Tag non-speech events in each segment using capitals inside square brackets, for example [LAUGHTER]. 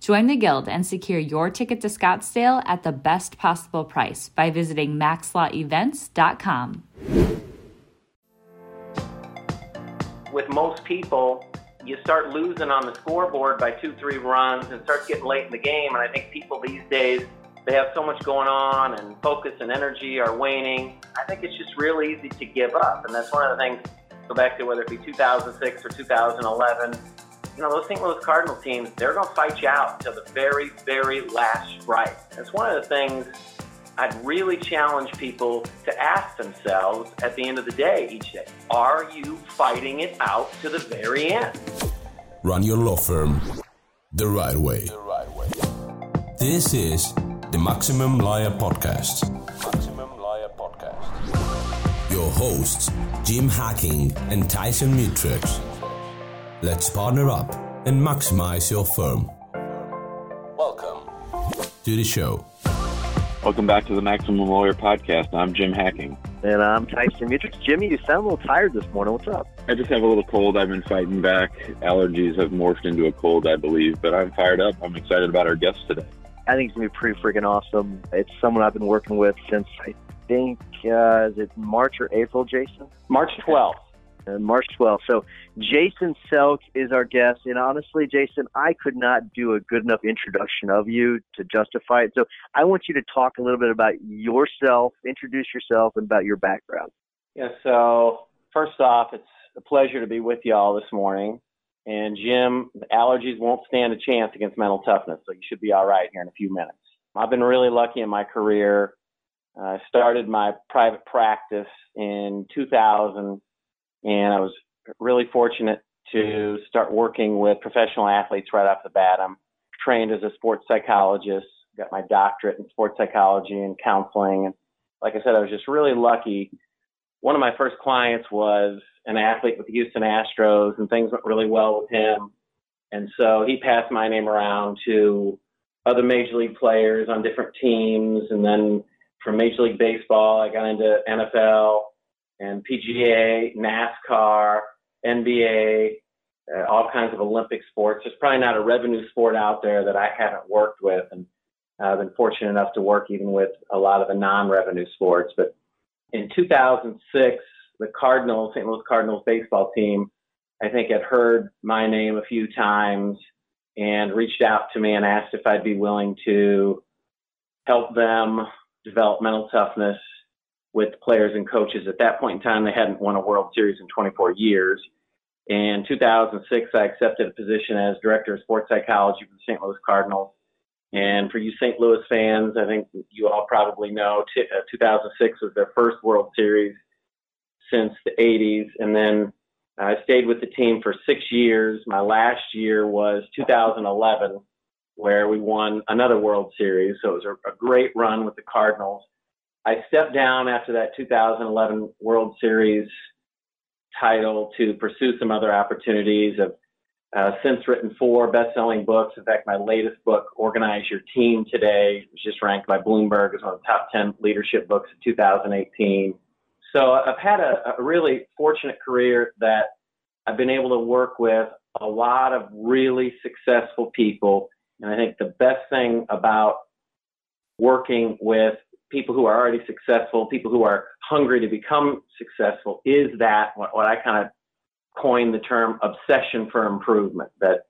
Join the Guild and secure your ticket to Scottsdale at the best possible price by visiting maxlawevents.com with most people, you start losing on the scoreboard by two, three runs and starts getting late in the game. And I think people these days, they have so much going on and focus and energy are waning. I think it's just real easy to give up. And that's one of the things, go back to whether it be 2006 or 2011, you know, those St. Louis Cardinal teams, they're going to fight you out until the very, very last strike. That's one of the things I'd really challenge people to ask themselves at the end of the day each day Are you fighting it out to the very end? Run your law firm the right way. The right way. This is the Maximum Lawyer Podcast. Maximum Lawyer Podcast. Your hosts, Jim Hacking and Tyson Mutrux. Let's partner up and maximize your firm. Welcome to the show. Welcome back to the Maximum Lawyer Podcast. I'm Jim Hacking. And I'm Tyson Mutrux. Jimmy, you sound a little tired this morning. What's up? I just have a little cold. I've been fighting back. Allergies have morphed into a cold, I believe. But I'm fired up. I'm excited about our guest today. I think it's going to be pretty freaking awesome. It's someone I've been working with since I think, uh, is it March or April, Jason? March 12th. Uh, March 12th. So Jason Selk is our guest. And honestly, Jason, I could not do a good enough introduction of you to justify it. So I want you to talk a little bit about yourself, introduce yourself, and about your background. Yeah, so first off, it's a pleasure to be with you all this morning. And Jim, allergies won't stand a chance against mental toughness, so you should be all right here in a few minutes. I've been really lucky in my career. I started my private practice in 2000 and I was really fortunate to start working with professional athletes right off the bat. I'm trained as a sports psychologist, got my doctorate in sports psychology and counseling. And like I said, I was just really lucky. One of my first clients was an athlete with the Houston Astros, and things went really well with him. And so he passed my name around to other major league players on different teams. And then from Major League Baseball, I got into NFL and PGA, NASCAR, NBA, uh, all kinds of Olympic sports. There's probably not a revenue sport out there that I haven't worked with, and I've been fortunate enough to work even with a lot of the non-revenue sports. But in 2006, the Cardinals, St. Louis Cardinals baseball team, I think had heard my name a few times and reached out to me and asked if I'd be willing to help them develop mental toughness with players and coaches. At that point in time, they hadn't won a World Series in 24 years. In 2006, I accepted a position as director of sports psychology for the St. Louis Cardinals. And for you St. Louis fans, I think you all probably know uh, 2006 was their first World Series since the 80s. And then I stayed with the team for six years. My last year was 2011, where we won another World Series. So it was a, a great run with the Cardinals. I stepped down after that 2011 World Series title to pursue some other opportunities. I've uh, since written four best-selling books. In fact, my latest book, Organize Your Team Today, was just ranked by Bloomberg as one of the top 10 leadership books of 2018. So I've had a, a really fortunate career that I've been able to work with a lot of really successful people. And I think the best thing about working with people who are already successful, people who are hungry to become successful, is that what, what I kind of coined the term obsession for improvement. That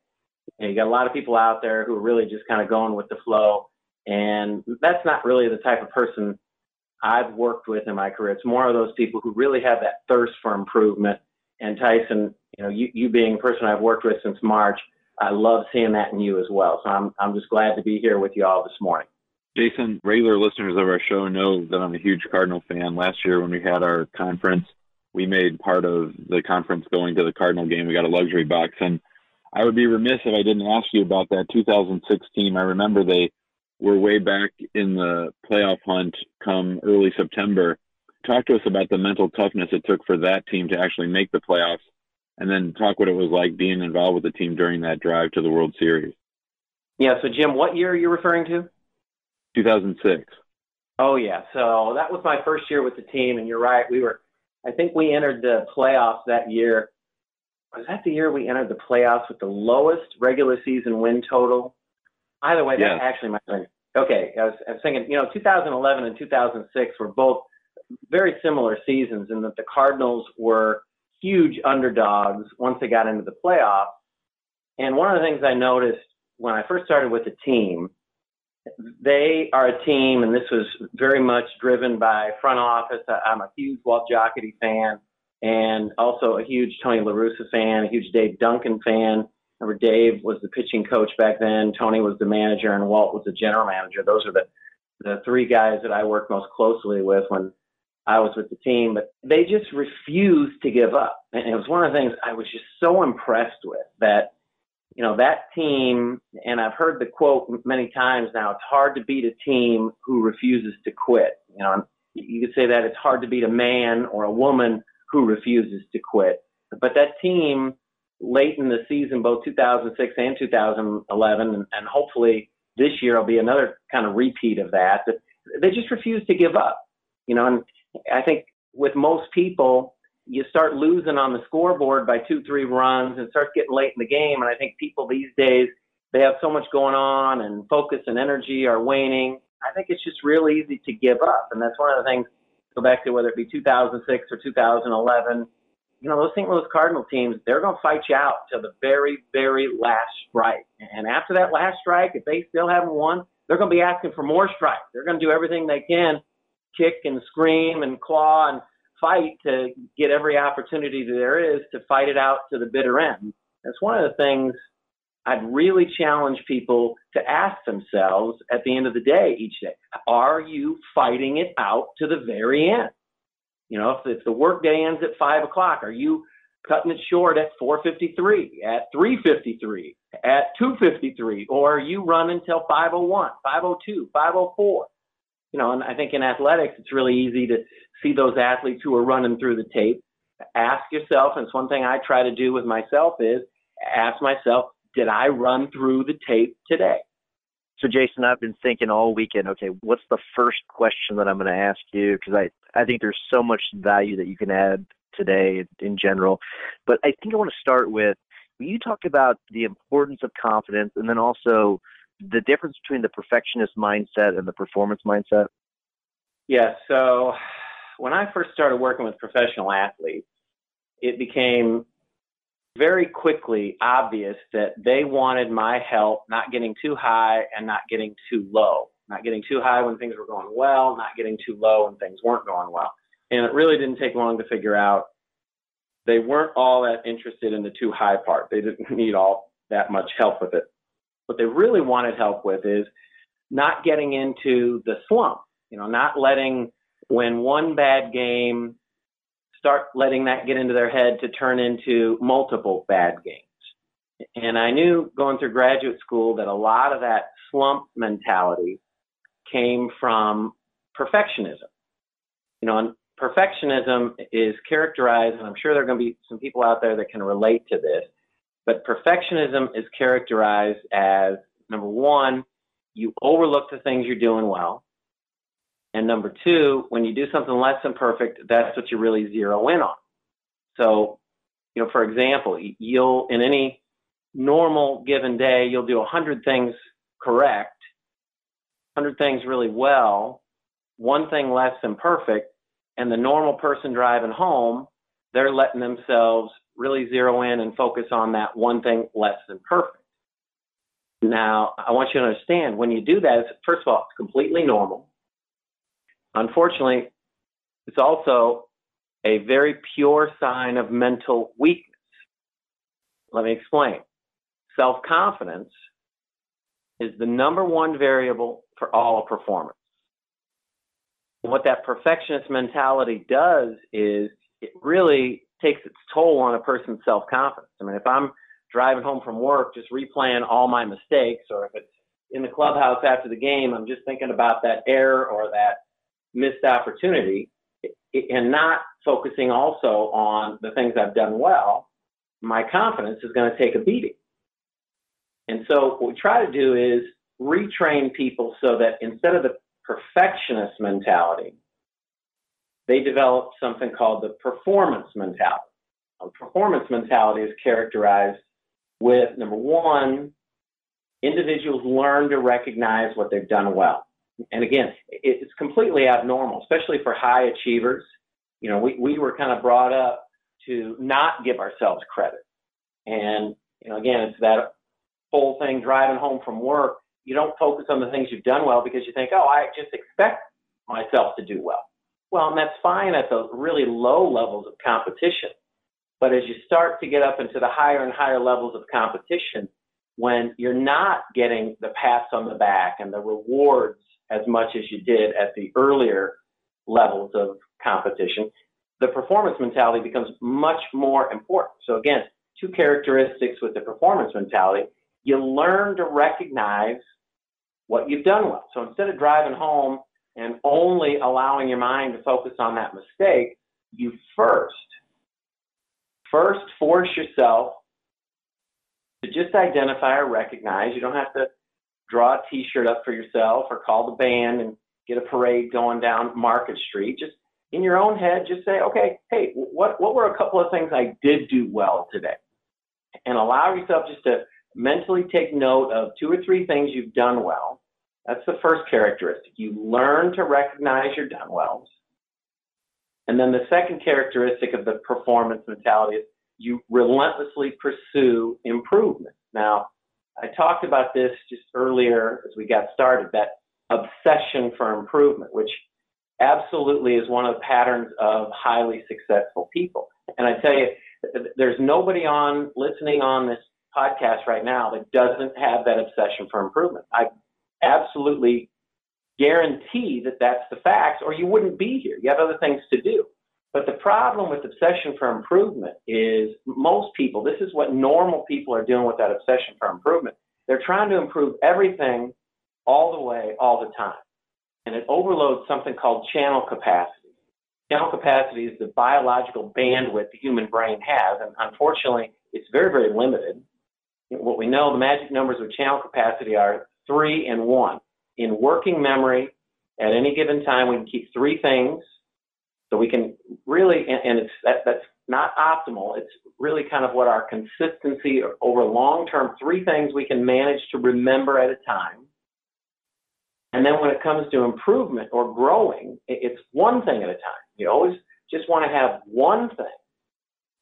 you, know, you got a lot of people out there who are really just kind of going with the flow, and that's not really the type of person I've worked with in my career. It's more of those people who really have that thirst for improvement. And Tyson, you know, you, you being a person I've worked with since March, I love seeing that in you as well. So I'm, I'm just glad to be here with you all this morning. Jason, regular listeners of our show know that I'm a huge Cardinal fan. Last year when we had our conference, we made part of the conference going to the Cardinal game. We got a luxury box. And I would be remiss if I didn't ask you about that 2006 team. I remember they were way back in the playoff hunt come early September. Talk to us about the mental toughness it took for that team to actually make the playoffs and then talk what it was like being involved with the team during that drive to the World Series. Yeah, so Jim, what year are you referring to? 2006. Oh yeah, so that was my first year with the team, and you're right. We were, I think we entered the playoffs that year. Was that the year we entered the playoffs with the lowest regular season win total? Either way, yes. that actually might have been okay. I was, I was thinking, you know, 2011 and 2006 were both very similar seasons in that the Cardinals were huge underdogs once they got into the playoffs. And one of the things I noticed when I first started with the team, they are a team, and this was very much driven by front office. I'm a huge Walt Jocketty fan, and also a huge Tony La Russa fan, a huge Dave Duncan fan. Remember, Dave was the pitching coach back then. Tony was the manager, and Walt was the general manager. Those are the the three guys that I worked most closely with when I was with the team, but they just refused to give up. And it was one of the things I was just so impressed with that, you know, that team, and I've heard the quote many times now, it's hard to beat a team who refuses to quit. You know, you could say that it's hard to beat a man or a woman who refuses to quit. But that team late in the season, both 2006 and 2011, and, and hopefully this year will be another kind of repeat of that, that they just refuse to give up. You know, and I think with most people, you start losing on the scoreboard by two, three runs and starts getting late in the game. And I think people these days, they have so much going on and focus and energy are waning. I think it's just real easy to give up. And that's one of the things, go back to whether it be 2006 or 2011, you know, those St. Louis Cardinal teams, they're going to fight you out to the very, very last strike. And after that last strike, if they still haven't won, they're going to be asking for more strikes. They're going to do everything they can kick and scream and claw and fight to get every opportunity that there is to fight it out to the bitter end. That's one of the things I'd really challenge people to ask themselves at the end of the day each day. Are you fighting it out to the very end? You know, if, if the workday ends at five o'clock, are you cutting it short at 453, at 353, at 253, or are you running till 501, 502, 504? You know, and I think in athletics, it's really easy to see those athletes who are running through the tape. Ask yourself, and it's one thing I try to do with myself is ask myself, did I run through the tape today? So, Jason, I've been thinking all weekend. Okay, what's the first question that I'm going to ask you? Because I I think there's so much value that you can add today in general. But I think I want to start with you talked about the importance of confidence, and then also the difference between the perfectionist mindset and the performance mindset? Yeah, so when I first started working with professional athletes, it became very quickly obvious that they wanted my help not getting too high and not getting too low. Not getting too high when things were going well, not getting too low when things weren't going well. And it really didn't take long to figure out they weren't all that interested in the too high part. They didn't [LAUGHS] need all that much help with it. What they really wanted help with is not getting into the slump, you know, not letting when one bad game start letting that get into their head to turn into multiple bad games. And I knew going through graduate school that a lot of that slump mentality came from perfectionism. You know, and perfectionism is characterized, and I'm sure there are going to be some people out there that can relate to this, but perfectionism is characterized as number one, you overlook the things you're doing well. And number two, when you do something less than perfect, that's what you really zero in on. So, you know, for example, you'll, in any normal given day, you'll do 100 things correct, 100 things really well, one thing less than perfect, and the normal person driving home, they're letting themselves really zero in and focus on that one thing less than perfect. Now, I want you to understand when you do that, first of all, it's completely normal. unfortunately, it's also a very pure sign of mental weakness. Let me explain. Self confidence is the number one variable for all performance. What that perfectionist mentality does is it really takes its toll on a person's self confidence. I mean, if I'm driving home from work just replaying all my mistakes, or if it's in the clubhouse after the game, I'm just thinking about that error or that missed opportunity and not focusing also on the things I've done well, my confidence is going to take a beating. And so what we try to do is retrain people so that instead of the perfectionist mentality, they develop something called the performance mentality. A performance mentality is characterized with number one, individuals learn to recognize what they've done well. And again, it's completely abnormal, especially for high achievers. You know, we, we were kind of brought up to not give ourselves credit. And, you know, again, it's that whole thing driving home from work. You don't focus on the things you've done well because you think, oh, I just expect myself to do well. Well, and that's fine at the really low levels of competition. But as you start to get up into the higher and higher levels of competition, when you're not getting the pats on the back and the rewards as much as you did at the earlier levels of competition, the performance mentality becomes much more important. So again, two characteristics with the performance mentality. You learn to recognize what you've done well. So instead of driving home and only allowing your mind to focus on that mistake, you first, first force yourself to just identify or recognize. You don't have to draw a T-shirt up for yourself or call the band and get a parade going down Market Street. Just in your own head, just say, okay, hey, what what were a couple of things I did do well today, and allow yourself just to mentally take note of two or three things you've done well. That's the first characteristic. You learn to recognize your done wells. And then the second characteristic of the performance mentality is you relentlessly pursue improvement. Now, I talked about this just earlier as we got started, that obsession for improvement, which absolutely is one of the patterns of highly successful people. And I tell you, there's nobody on listening on this podcast right now that doesn't have that obsession for improvement. I absolutely guarantee that that's the facts, or you wouldn't be here. You have other things to do. But the problem with obsession for improvement is most people, this is what normal people are doing with that obsession for improvement. They're trying to improve everything all the way, all the time. And it overloads something called channel capacity. Channel capacity is the biological bandwidth the human brain has, and unfortunately, it's very, very limited. What we know, the magic numbers of channel capacity are three and one. In working memory, at any given time, we can keep three things so we can really, and, and it's that, that's not optimal. It's really kind of what our consistency over long term, three things we can manage to remember at a time. And then when it comes to improvement or growing, it's one thing at a time. You always just want to have one thing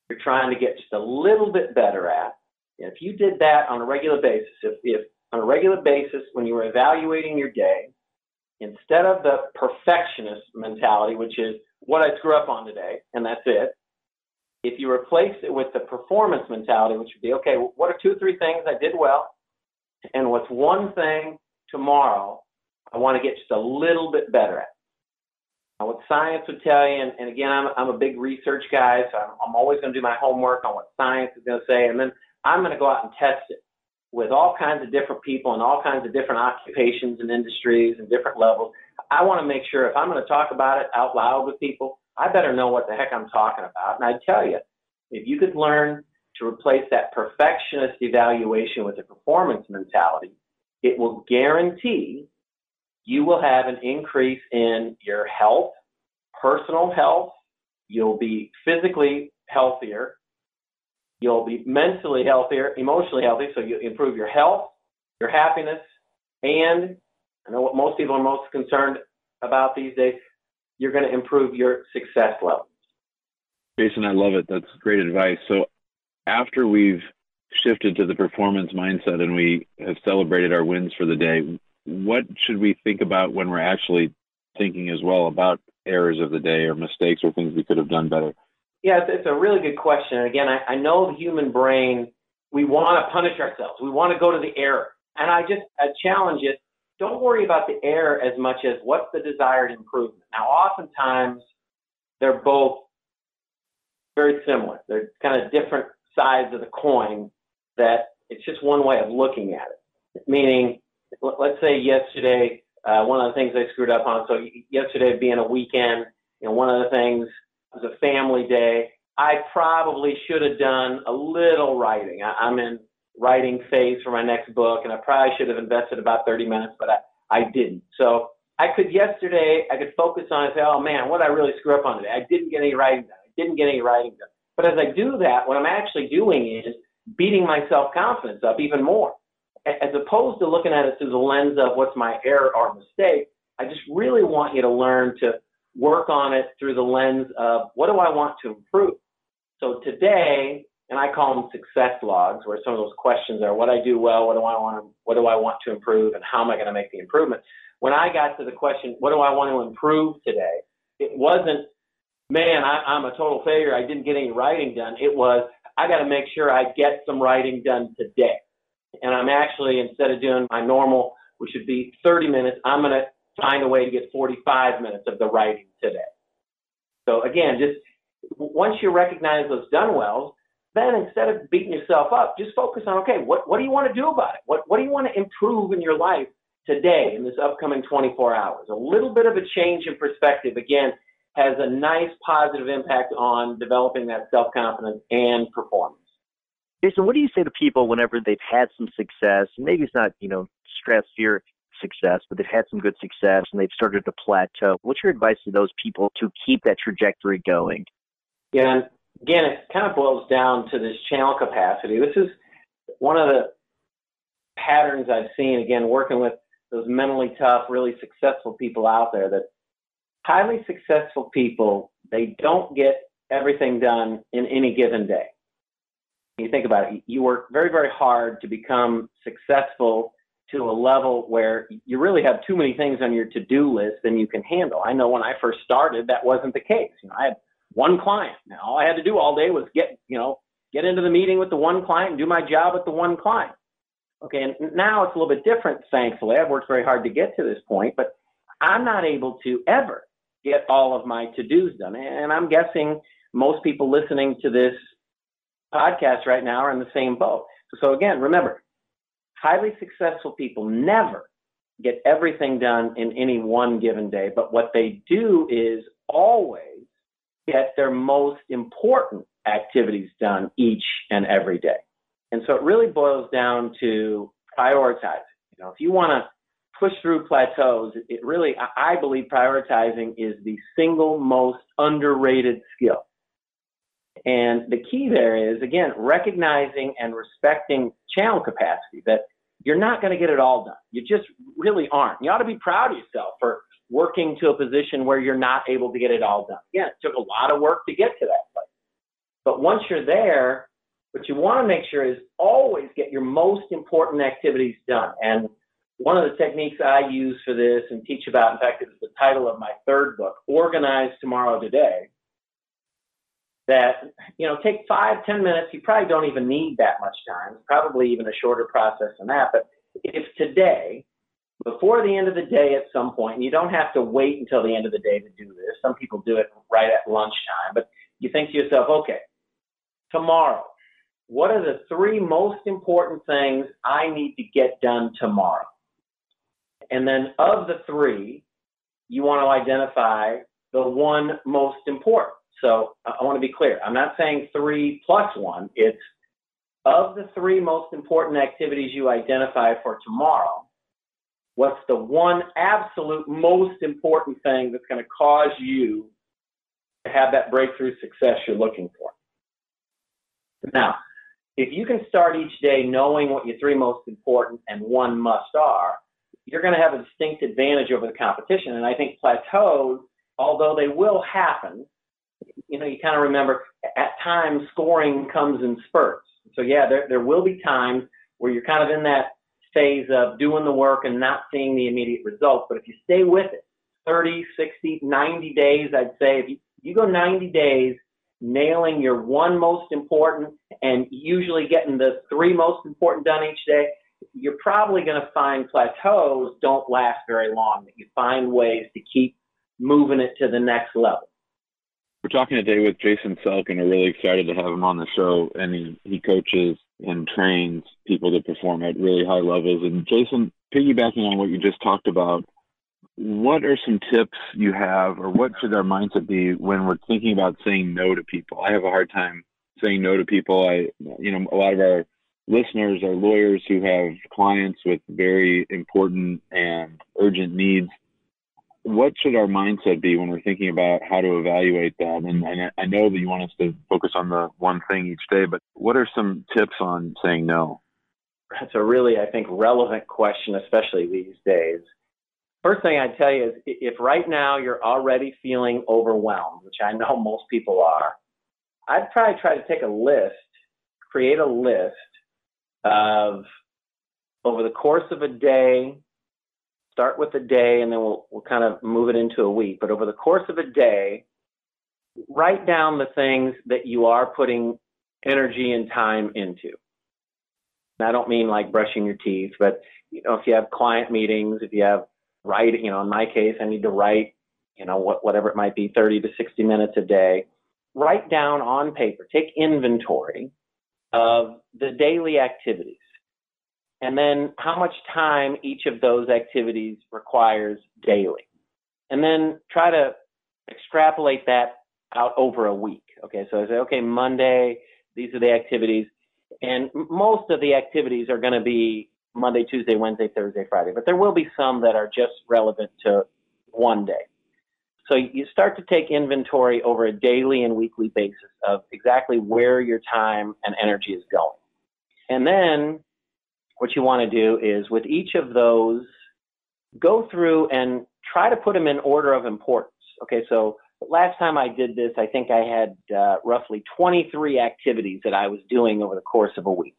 you're trying to get just a little bit better at. And if you did that on a regular basis, if, if on a regular basis, when you were evaluating your day, instead of the perfectionist mentality, which is what I screw up on today, and that's it. If you replace it with the performance mentality, which would be, okay, what are two or three things I did well? And what's one thing tomorrow I want to get just a little bit better at? Now, what science would tell you, and, and again, I'm, I'm a big research guy, so I'm, I'm always going to do my homework on what science is going to say, and then I'm going to go out and test it with all kinds of different people and all kinds of different occupations and industries and different levels. I want to make sure if I'm going to talk about it out loud with people, I better know what the heck I'm talking about. And I tell you, if you could learn to replace that perfectionist evaluation with a performance mentality, it will guarantee you will have an increase in your health, personal health, you'll be physically healthier, you'll be mentally healthier, emotionally healthy, so you improve your health, your happiness, and I know what most people are most concerned about these days. You're going to improve your success level. Jason, I love it. That's great advice. So, after we've shifted to the performance mindset and we have celebrated our wins for the day, what should we think about when we're actually thinking as well about errors of the day or mistakes or things we could have done better? Yeah, it's, it's a really good question. And again, I, I know the human brain, we want to punish ourselves. We want to go to the error. And I just I challenge it. Don't worry about the error as much as what's the desired improvement. Now, oftentimes they're both very similar. They're kind of different sides of the coin that it's just one way of looking at it. Meaning, let's say yesterday, uh, one of the things I screwed up on, so yesterday being a weekend, you know, one of the things was a family day. I probably should have done a little writing. I, I'm in writing phase for my next book, and I probably should have invested about 30 minutes, but I, I didn't. So I could yesterday, I could focus on and say, oh man, what I really screw up on today? I didn't get any writing done. I didn't get any writing done. But as I do that, what I'm actually doing is beating my self confidence up even more. As opposed to looking at it through the lens of what's my error or mistake, I just really want you to learn to work on it through the lens of what do I want to improve. So today, and I call them success logs, where some of those questions are what I do well, what do I want to, what do I want to improve, and how am I going to make the improvement. When I got to the question, what do I want to improve today? It wasn't, man, I, I'm a total failure. I didn't get any writing done. It was, I got to make sure I get some writing done today. And I'm actually, instead of doing my normal, which would be 30 minutes, I'm going to find a way to get 45 minutes of the writing today. So again, just once you recognize those done wells, then instead of beating yourself up, just focus on okay, what, what do you want to do about it? What, what do you want to improve in your life today in this upcoming 24 hours? A little bit of a change in perspective, again, has a nice positive impact on developing that self confidence and performance. Jason, what do you say to people whenever they've had some success? Maybe it's not, you know, stratosphere success, but they've had some good success and they've started to plateau. What's your advice to those people to keep that trajectory going? Yeah, again, it kind of boils down to this channel capacity. This is one of the patterns I've seen, again, working with those mentally tough, really successful people out there that highly successful people, they don't get everything done in any given day. You think about it, you work very, very hard to become successful to a level where you really have too many things on your to-do list than you can handle. I know when I first started, that wasn't the case. You know, I had one client. Now all I had to do all day was get, you know, get into the meeting with the one client and do my job with the one client. Okay, and now it's a little bit different, thankfully. I've worked very hard to get to this point, but I'm not able to ever get all of my to-dos done. And I'm guessing most people listening to this podcast right now are in the same boat. So again, remember, highly successful people never get everything done in any one given day, but what they do is always get their most important activities done each and every day. And so it really boils down to prioritizing. You know, if you want to push through plateaus, it really, I believe prioritizing is the single most underrated skill. And the key there is, again, recognizing and respecting channel capacity that you're not going to get it all done. You just really aren't. You ought to be proud of yourself for working to a position where you're not able to get it all done. Again, it took a lot of work to get to that place. But once you're there, what you want to make sure is always get your most important activities done. And one of the techniques I use for this and teach about, in fact, it's the title of my third book, Organize Tomorrow Today, that, you know, take five, ten minutes. You probably don't even need that much time. Probably even a shorter process than that. But if today, before the end of the day at some point, and you don't have to wait until the end of the day to do this. Some people do it right at lunchtime, but you think to yourself, okay, tomorrow, what are the three most important things I need to get done tomorrow? And then of the three, you want to identify the one most important. So I want to be clear. I'm not saying three plus one. It's of the three most important activities you identify for tomorrow, what's the one absolute most important thing that's going to cause you to have that breakthrough success you're looking for? Now, if you can start each day knowing what your three most important and one must are, you're going to have a distinct advantage over the competition. And I think plateaus, although they will happen, you know, you kind of remember at times scoring comes in spurts. So yeah, there, there will be times where you're kind of in that phase of doing the work and not seeing the immediate results. But if you stay with it, 30, 60, 90 days, I'd say if you, you go 90 days nailing your one most important and usually getting the three most important done each day, you're probably going to find plateaus don't last very long, that you find ways to keep moving it to the next level. We're talking today with Jason Selk, and we're really excited to have him on the show. And he, he coaches and trains people to perform at really high levels. And Jason, piggybacking on what you just talked about, what are some tips you have, or what should our mindset be when we're thinking about saying no to people? I have a hard time saying no to people. I, you know, a lot of our listeners are lawyers who have clients with very important and urgent needs. What should our mindset be when we're thinking about how to evaluate that? And, and I know that you want us to focus on the one thing each day, but what are some tips on saying no? That's a really, I think, relevant question, especially these days. First thing I'd tell you is if right now you're already feeling overwhelmed, which I know [LAUGHS] most people are, I'd probably try to take a list, create a list of over the course of a day, start with a day and then we'll, we'll kind of move it into a week. But over the course of a day, write down the things that you are putting energy and time into. And I don't mean like brushing your teeth, but you know, if you have client meetings, if you have writing, you know, in my case, I need to write, you know, what, whatever it might be, 30 to 60 minutes a day. Write down on paper, take inventory of the daily activities and then how much time each of those activities requires daily. And then try to extrapolate that out over a week. Okay, so I say, okay, Monday, these are the activities. And most of the activities are going to be Monday, Tuesday, Wednesday, Thursday, Friday, but there will be some that are just relevant to one day. So you start to take inventory over a daily and weekly basis of exactly where your time and energy is going. And then what you want to do is with each of those, go through and try to put them in order of importance. Okay, so last time I did this, I think I had uh, roughly 23 activities that I was doing over the course of a week.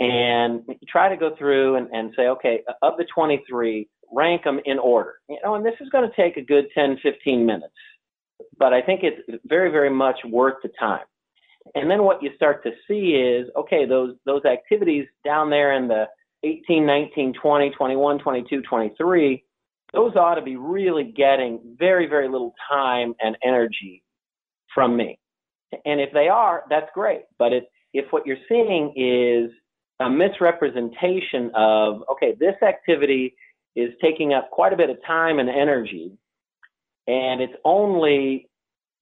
And try to go through and, and say, okay, of the 23, rank them in order. You know, and this is going to take a good 10, 15 minutes, but I think it's very, very much worth the time. And then what you start to see is, okay, those, those activities down there in the 18, 19, 20, 21, 22, 23, those ought to be really getting very, very little time and energy from me. And if they are, that's great. But if, if what you're seeing is a misrepresentation of, okay, this activity is taking up quite a bit of time and energy. And it's only,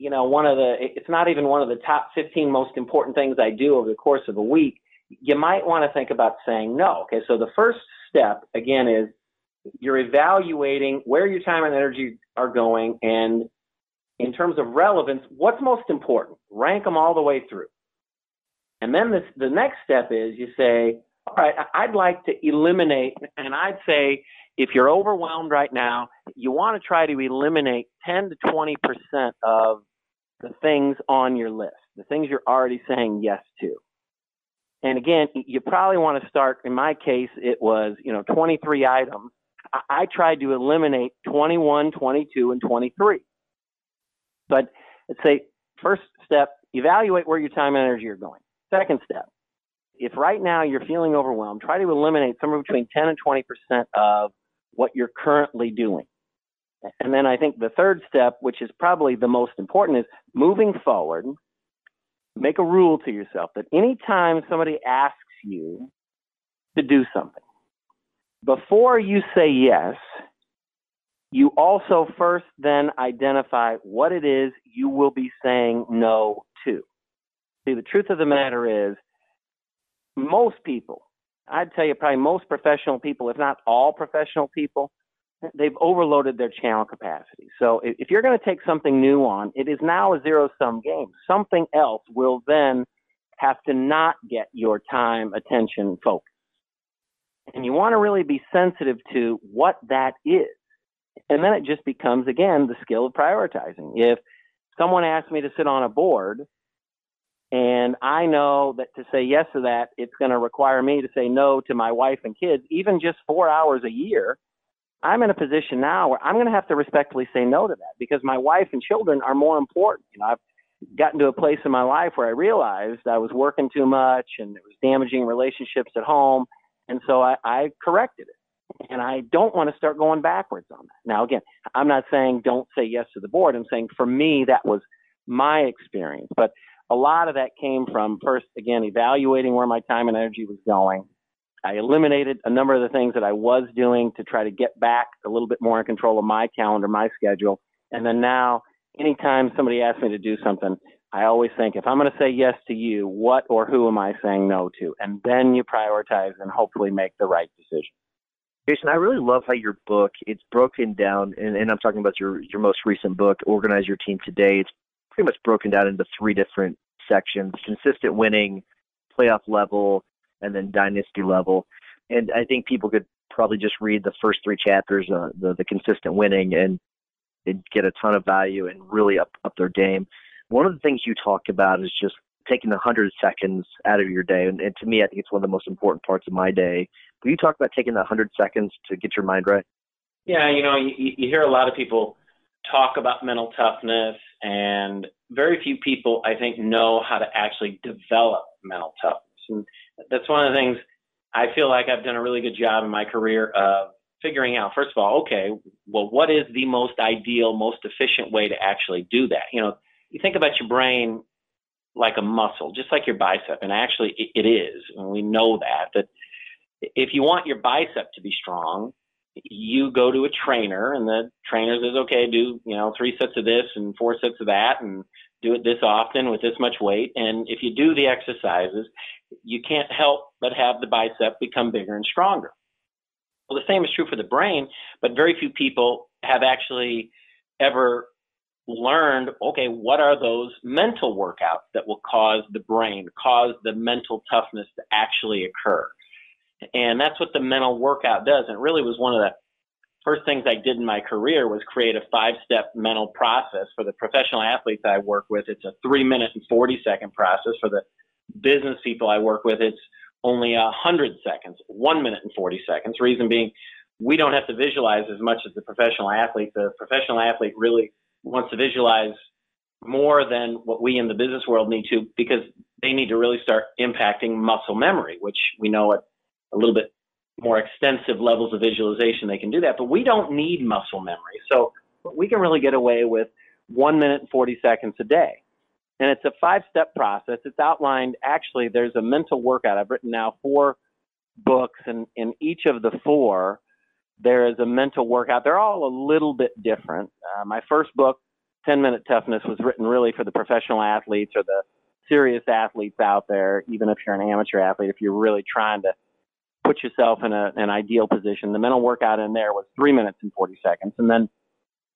you know, one of the, it's not even one of the top 15 most important things I do over the course of a week. You might want to think about saying no. Okay. So the first step, again, is you're evaluating where your time and energy are going. And in terms of relevance, what's most important? Rank them all the way through. And then this, the next step is you say, all right, I'd like to eliminate, and I'd say if you're overwhelmed right now, you want to try to eliminate 10 to 20% of the things on your list, the things you're already saying yes to. And again, you probably want to start, in my case, it was, you know, 23 items. I, tried to eliminate 21, 22, and 23. But let's say, first step, evaluate where your time and energy are going. Second step, if right now you're feeling overwhelmed, try to eliminate somewhere between 10 and 20% of what you're currently doing. And then I think the third step, which is probably the most important, is moving forward, make a rule to yourself that anytime somebody asks you to do something, before you say yes, you also first then identify what it is you will be saying no to. See, the truth of the matter is, most people I'd tell you probably most professional people, if not all professional people, they've overloaded their channel capacity. So if you're going to take something new on, it is now a zero sum game. Something else will then have to not get your time, attention, focus. And you want to really be sensitive to what that is. And then it just becomes, again, the skill of prioritizing. If someone asks me to sit on a board, and I know that to say yes to that, it's going to require me to say no to my wife and kids, even just four hours a year. I'm in a position now where I'm going to have to respectfully say no to that because my wife and children are more important. You know, I've gotten to a place in my life where I realized I was working too much and it was damaging relationships at home. And so I, I corrected it. And I don't want to start going backwards on that. Now, again, I'm not saying don't say yes to the board. I'm saying for me, that was my experience. But a lot of that came from first, again, evaluating where my time and energy was going. I eliminated a number of the things that I was doing to try to get back a little bit more in control of my calendar, my schedule. And then now anytime somebody asks me to do something, I always think if I'm going to say yes to you, what or who am I saying no to? And then you prioritize and hopefully make the right decision. Jason, I really love how your book it's broken down, and, and I'm talking about your your most recent book, Organize Your Team Today. It's pretty much broken down into three different sections: consistent winning, playoff level, and then dynasty level. And I think people could probably just read the first three chapters, uh, the the consistent winning, and and get a ton of value and really up up their game. One of the things you talk about is just taking a hundred seconds out of your day, and, and to me, I think it's one of the most important parts of my day. Will you talk about taking the hundred seconds to get your mind right? Yeah, you know, you, you hear a lot of people talk about mental toughness, and very few people, I think, know how to actually develop mental toughness. And that's one of the things I feel like I've done a really good job in my career of figuring out, first of all, okay, well, what is the most ideal, most efficient way to actually do that? You know, you think about your brain like a muscle, just like your bicep, and actually it, is, and we know that, that if you want your bicep to be strong, you go to a trainer and the trainer says, okay, do, you know, three sets of this and four sets of that and do it this often with this much weight. And if you do the exercises, you can't help but have the bicep become bigger and stronger. Well, the same is true for the brain, but very few people have actually ever learned okay, what are those mental workouts that will cause the brain, cause the mental toughness to actually occur? And that's what the mental workout does. And it really was one of the first things I did in my career was create a five step mental process for the professional athletes I work with. It's a three minute and 40 second process. For the business people I work with, it's only a hundred seconds, one minute and 40 seconds. Reason being, we don't have to visualize as much as the professional athlete. The professional athlete really wants to visualize more than what we in the business world need to because they need to really start impacting muscle memory, which we know at a little bit more extensive levels of visualization they can do that. But we don't need muscle memory. So we can really get away with one minute and 40 seconds a day. And it's a five step process. It's outlined, actually, there's a mental workout. I've written now four books, and in each of the four, there is a mental workout. They're all a little bit different. Uh, my first book, 10 Minute Toughness, was written really for the professional athletes or the serious athletes out there, even if you're an amateur athlete, if you're really trying to put yourself in a, an ideal position. The mental workout in there was three minutes and 40 seconds. And then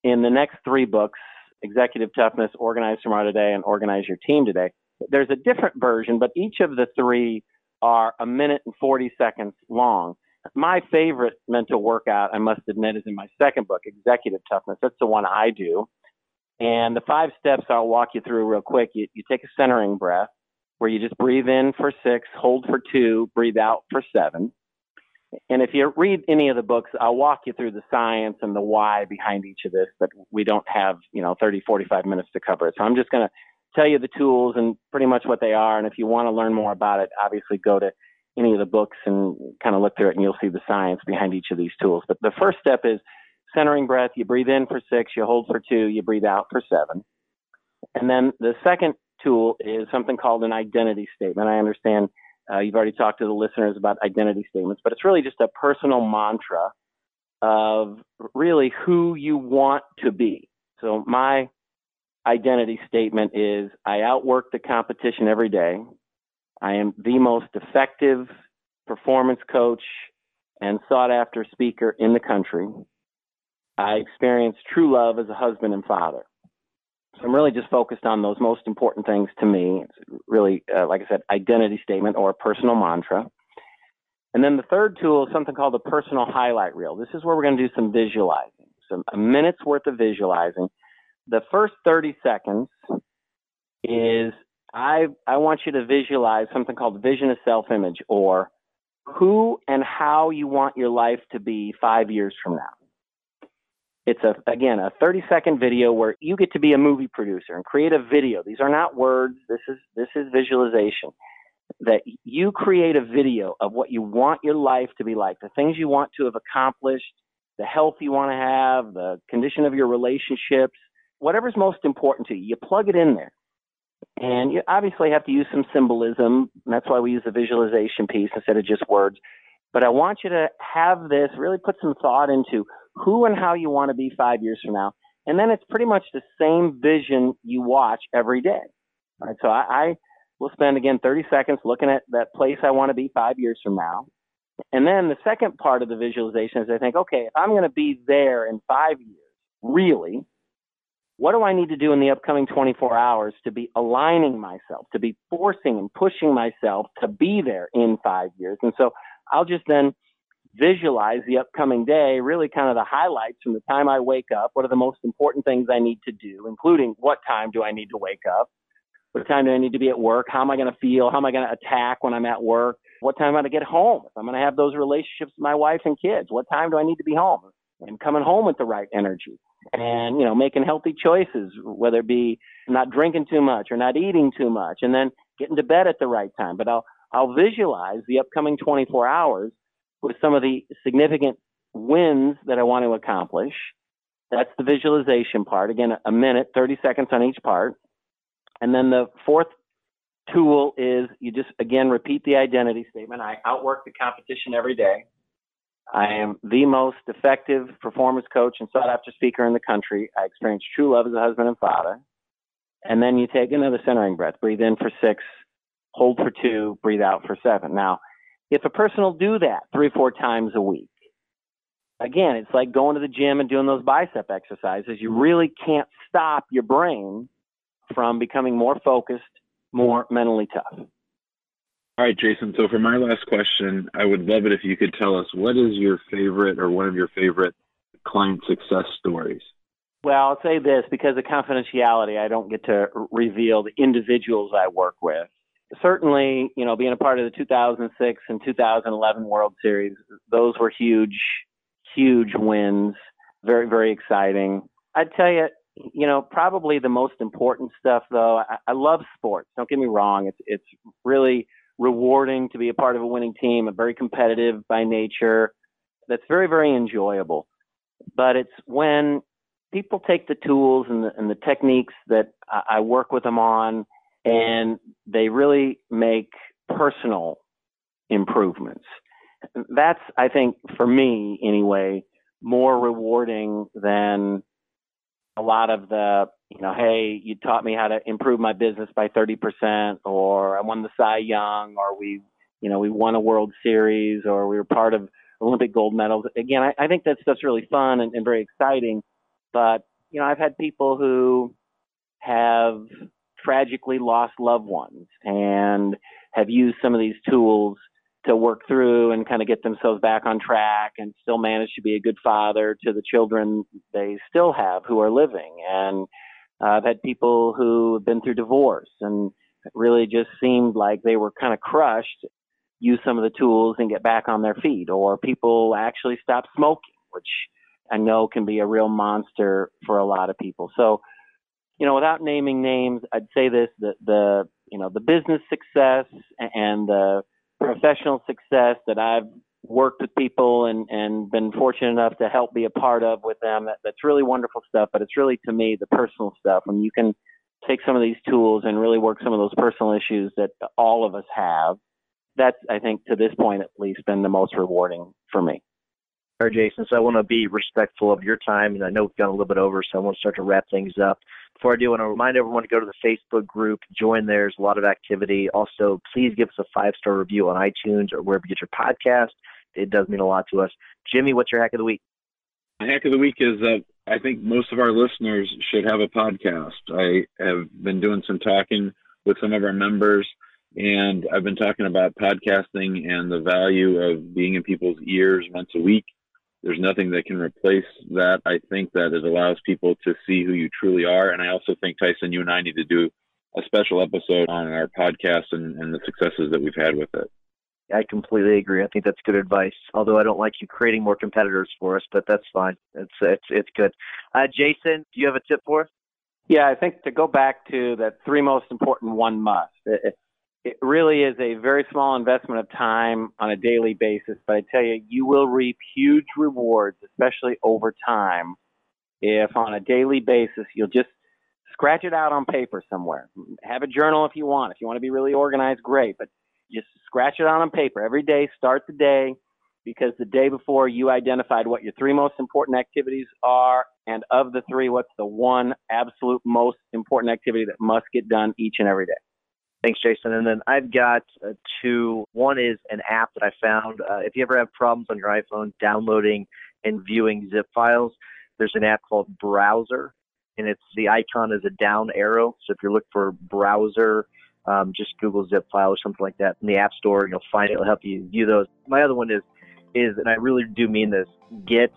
in the next three books, executive toughness, organize tomorrow today, and organize your team today. There's a different version, but each of the three are a minute and 40 seconds long. My favorite mental workout, I must admit, is in my second book, Executive Toughness. That's the one I do. And the five steps I'll walk you through real quick. You, you take a centering breath where you just breathe in for six, hold for two, breathe out for seven. And if you read any of the books, I'll walk you through the science and the why behind each of this, but we don't have, you know, 30, 45 minutes to cover it. So I'm just going to tell you the tools and pretty much what they are. And if you want to learn more about it, obviously go to any of the books and kind of look through it and you'll see the science behind each of these tools. But the first step is centering breath. You breathe in for six, you hold for two, you breathe out for seven. And then the second tool is something called an identity statement. I understand uh, you've already talked to the listeners about identity statements, but it's really just a personal mantra of really who you want to be. So my identity statement is I outwork the competition every day. I am the most effective performance coach and sought after speaker in the country. I experience true love as a husband and father. I'm really just focused on those most important things to me. It's really, uh, like I said, identity statement or personal mantra. And then the third tool is something called the personal highlight reel. This is where we're going to do some visualizing, some a minute's worth of visualizing. The first 30 seconds is I I want you to visualize something called vision of self-image or who and how you want your life to be 5 years from now. It's a again a 30 second video where you get to be a movie producer and create a video. These are not words. This is this is visualization. That you create a video of what you want your life to be like, the things you want to have accomplished, the health you want to have, the condition of your relationships, whatever's most important to you. You plug it in there. And you obviously have to use some symbolism. That's why we use the visualization piece instead of just words. But I want you to have this, really put some thought into who and how you want to be five years from now. And then it's pretty much the same vision you watch every day. All right. So I, I will spend again 30 seconds looking at that place I want to be five years from now. And then the second part of the visualization is I think, okay, if I'm going to be there in five years, really, what do I need to do in the upcoming 24 hours to be aligning myself, to be forcing and pushing myself to be there in five years? And so I'll just then visualize the upcoming day, really kind of the highlights from the time I wake up. What are the most important things I need to do, including what time do I need to wake up? What time do I need to be at work? How am I going to feel? How am I going to attack when I'm at work? What time am I going to get home? If I'm going to have those relationships with my wife and kids, what time do I need to be home? And coming home with the right energy and, you know, making healthy choices, whether it be not drinking too much or not eating too much and then getting to bed at the right time. But I'll, I'll visualize the upcoming 24 hours with some of the significant wins that I want to accomplish. That's the visualization part. Again, a minute, 30 seconds on each part. And then the fourth tool is you just, again, repeat the identity statement. I outwork the competition every day. I am the most effective performance coach and sought after speaker in the country. I experience true love as a husband and father. And then you take another centering breath. Breathe in for six, hold for two, breathe out for seven. Now, if a person will do that three four times a week, again, it's like going to the gym and doing those bicep exercises. You really can't stop your brain from becoming more focused, more mentally tough. All right, Jason. So for my last question, I would love it if you could tell us what is your favorite or one of your favorite client success stories? Well, I'll say this because of confidentiality, I don't get to reveal the individuals I work with. Certainly, you know, being a part of the 2006 and 2011 World Series, those were huge, huge wins. Very, very exciting. I'd tell you, you know, probably the most important stuff though. I, I love sports. Don't get me wrong. It's it's really rewarding to be a part of a winning team, and very competitive by nature. That's very, very enjoyable. But it's when people take the tools and the, and the techniques that I, I work with them on and they really make personal improvements. That's, I think, for me anyway, more rewarding than a lot of the you know, hey, you taught me how to improve my business by 30%, or I won the Cy Young, or we, you know, we won a World Series, or we were part of Olympic gold medals. Again, I, I think that stuff's really fun and, and very exciting. But, you know, I've had people who have tragically lost loved ones and have used some of these tools to work through and kind of get themselves back on track and still manage to be a good father to the children they still have who are living. And I've had people who have been through divorce and really just seemed like they were kind of crushed, use some of the tools and get back on their feet, or people actually stop smoking, which I know can be a real monster for a lot of people. So, you know, without naming names, I'd say this: the the you know the business success and the professional success that I've worked with people and, and been fortunate enough to help be a part of with them. That, that's really wonderful stuff. But it's really to me the personal stuff when you can take some of these tools and really work some of those personal issues that all of us have. That's I think to this point at least been the most rewarding for me. All right, Jason. So I want to be respectful of your time, and I know we've gone a little bit over, so I want to start to wrap things up. Before I do, I want to remind everyone to go to the Facebook group, join there. There's a lot of activity. Also, please give us a five star review on iTunes or wherever you get your podcast. It does mean a lot to us. Jimmy, what's your hack of the week? The hack of the week is that I think most of our listeners should have a podcast. I have been doing some talking with some of our members, and I've been talking about podcasting and the value of being in people's ears once a week. There's nothing that can replace that. I think that it allows people to see who you truly are. And I also think, Tyson, you and I need to do a special episode on our podcast and, and the successes that we've had with it. I completely agree. I think that's good advice. Although I don't like you creating more competitors for us, but that's fine. It's it's it's good. Uh, Jason, do you have a tip for us? Yeah, I think to go back to that three most important one must. It, it really is a very small investment of time on a daily basis, but I tell you, you will reap huge rewards, especially over time, if on a daily basis you'll just scratch it out on paper somewhere. Have a journal if you want. If you want to be really organized, great, but just scratch it out on paper every day. Start the day because the day before you identified what your three most important activities are, and of the three, what's the one absolute most important activity that must get done each and every day. Thanks, Jason. And then I've got uh, two. One is an app that I found. Uh, if you ever have problems on your iPhone downloading and viewing zip files, there's an app called Browser, and it's the icon is a down arrow. So if you're looking for browser, um, just Google zip file or something like that in the App Store. You'll find it. It'll help you view those. My other one is is, and I really do mean this. Get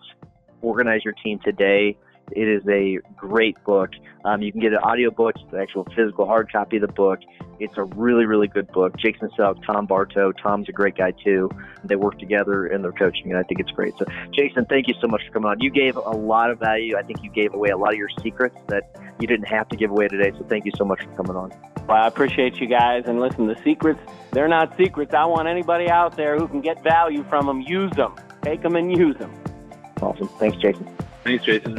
organize your team today it is a great book. Um, you can get an audio book, the actual physical hard copy of the book. It's a really, really good book. Jason Selk, Tom Bartow. Tom's a great guy too. They work together in their coaching, and I think it's great. So, Jason, thank you so much for coming on. You gave a lot of value. I think you gave away a lot of your secrets that you didn't have to give away today. So, thank you so much for coming on. Well, I appreciate you guys. And listen, the secrets, they're not secrets. I want anybody out there who can get value from them, use them. Take them and use them. Awesome. Thanks, Jason. Thanks, Jason.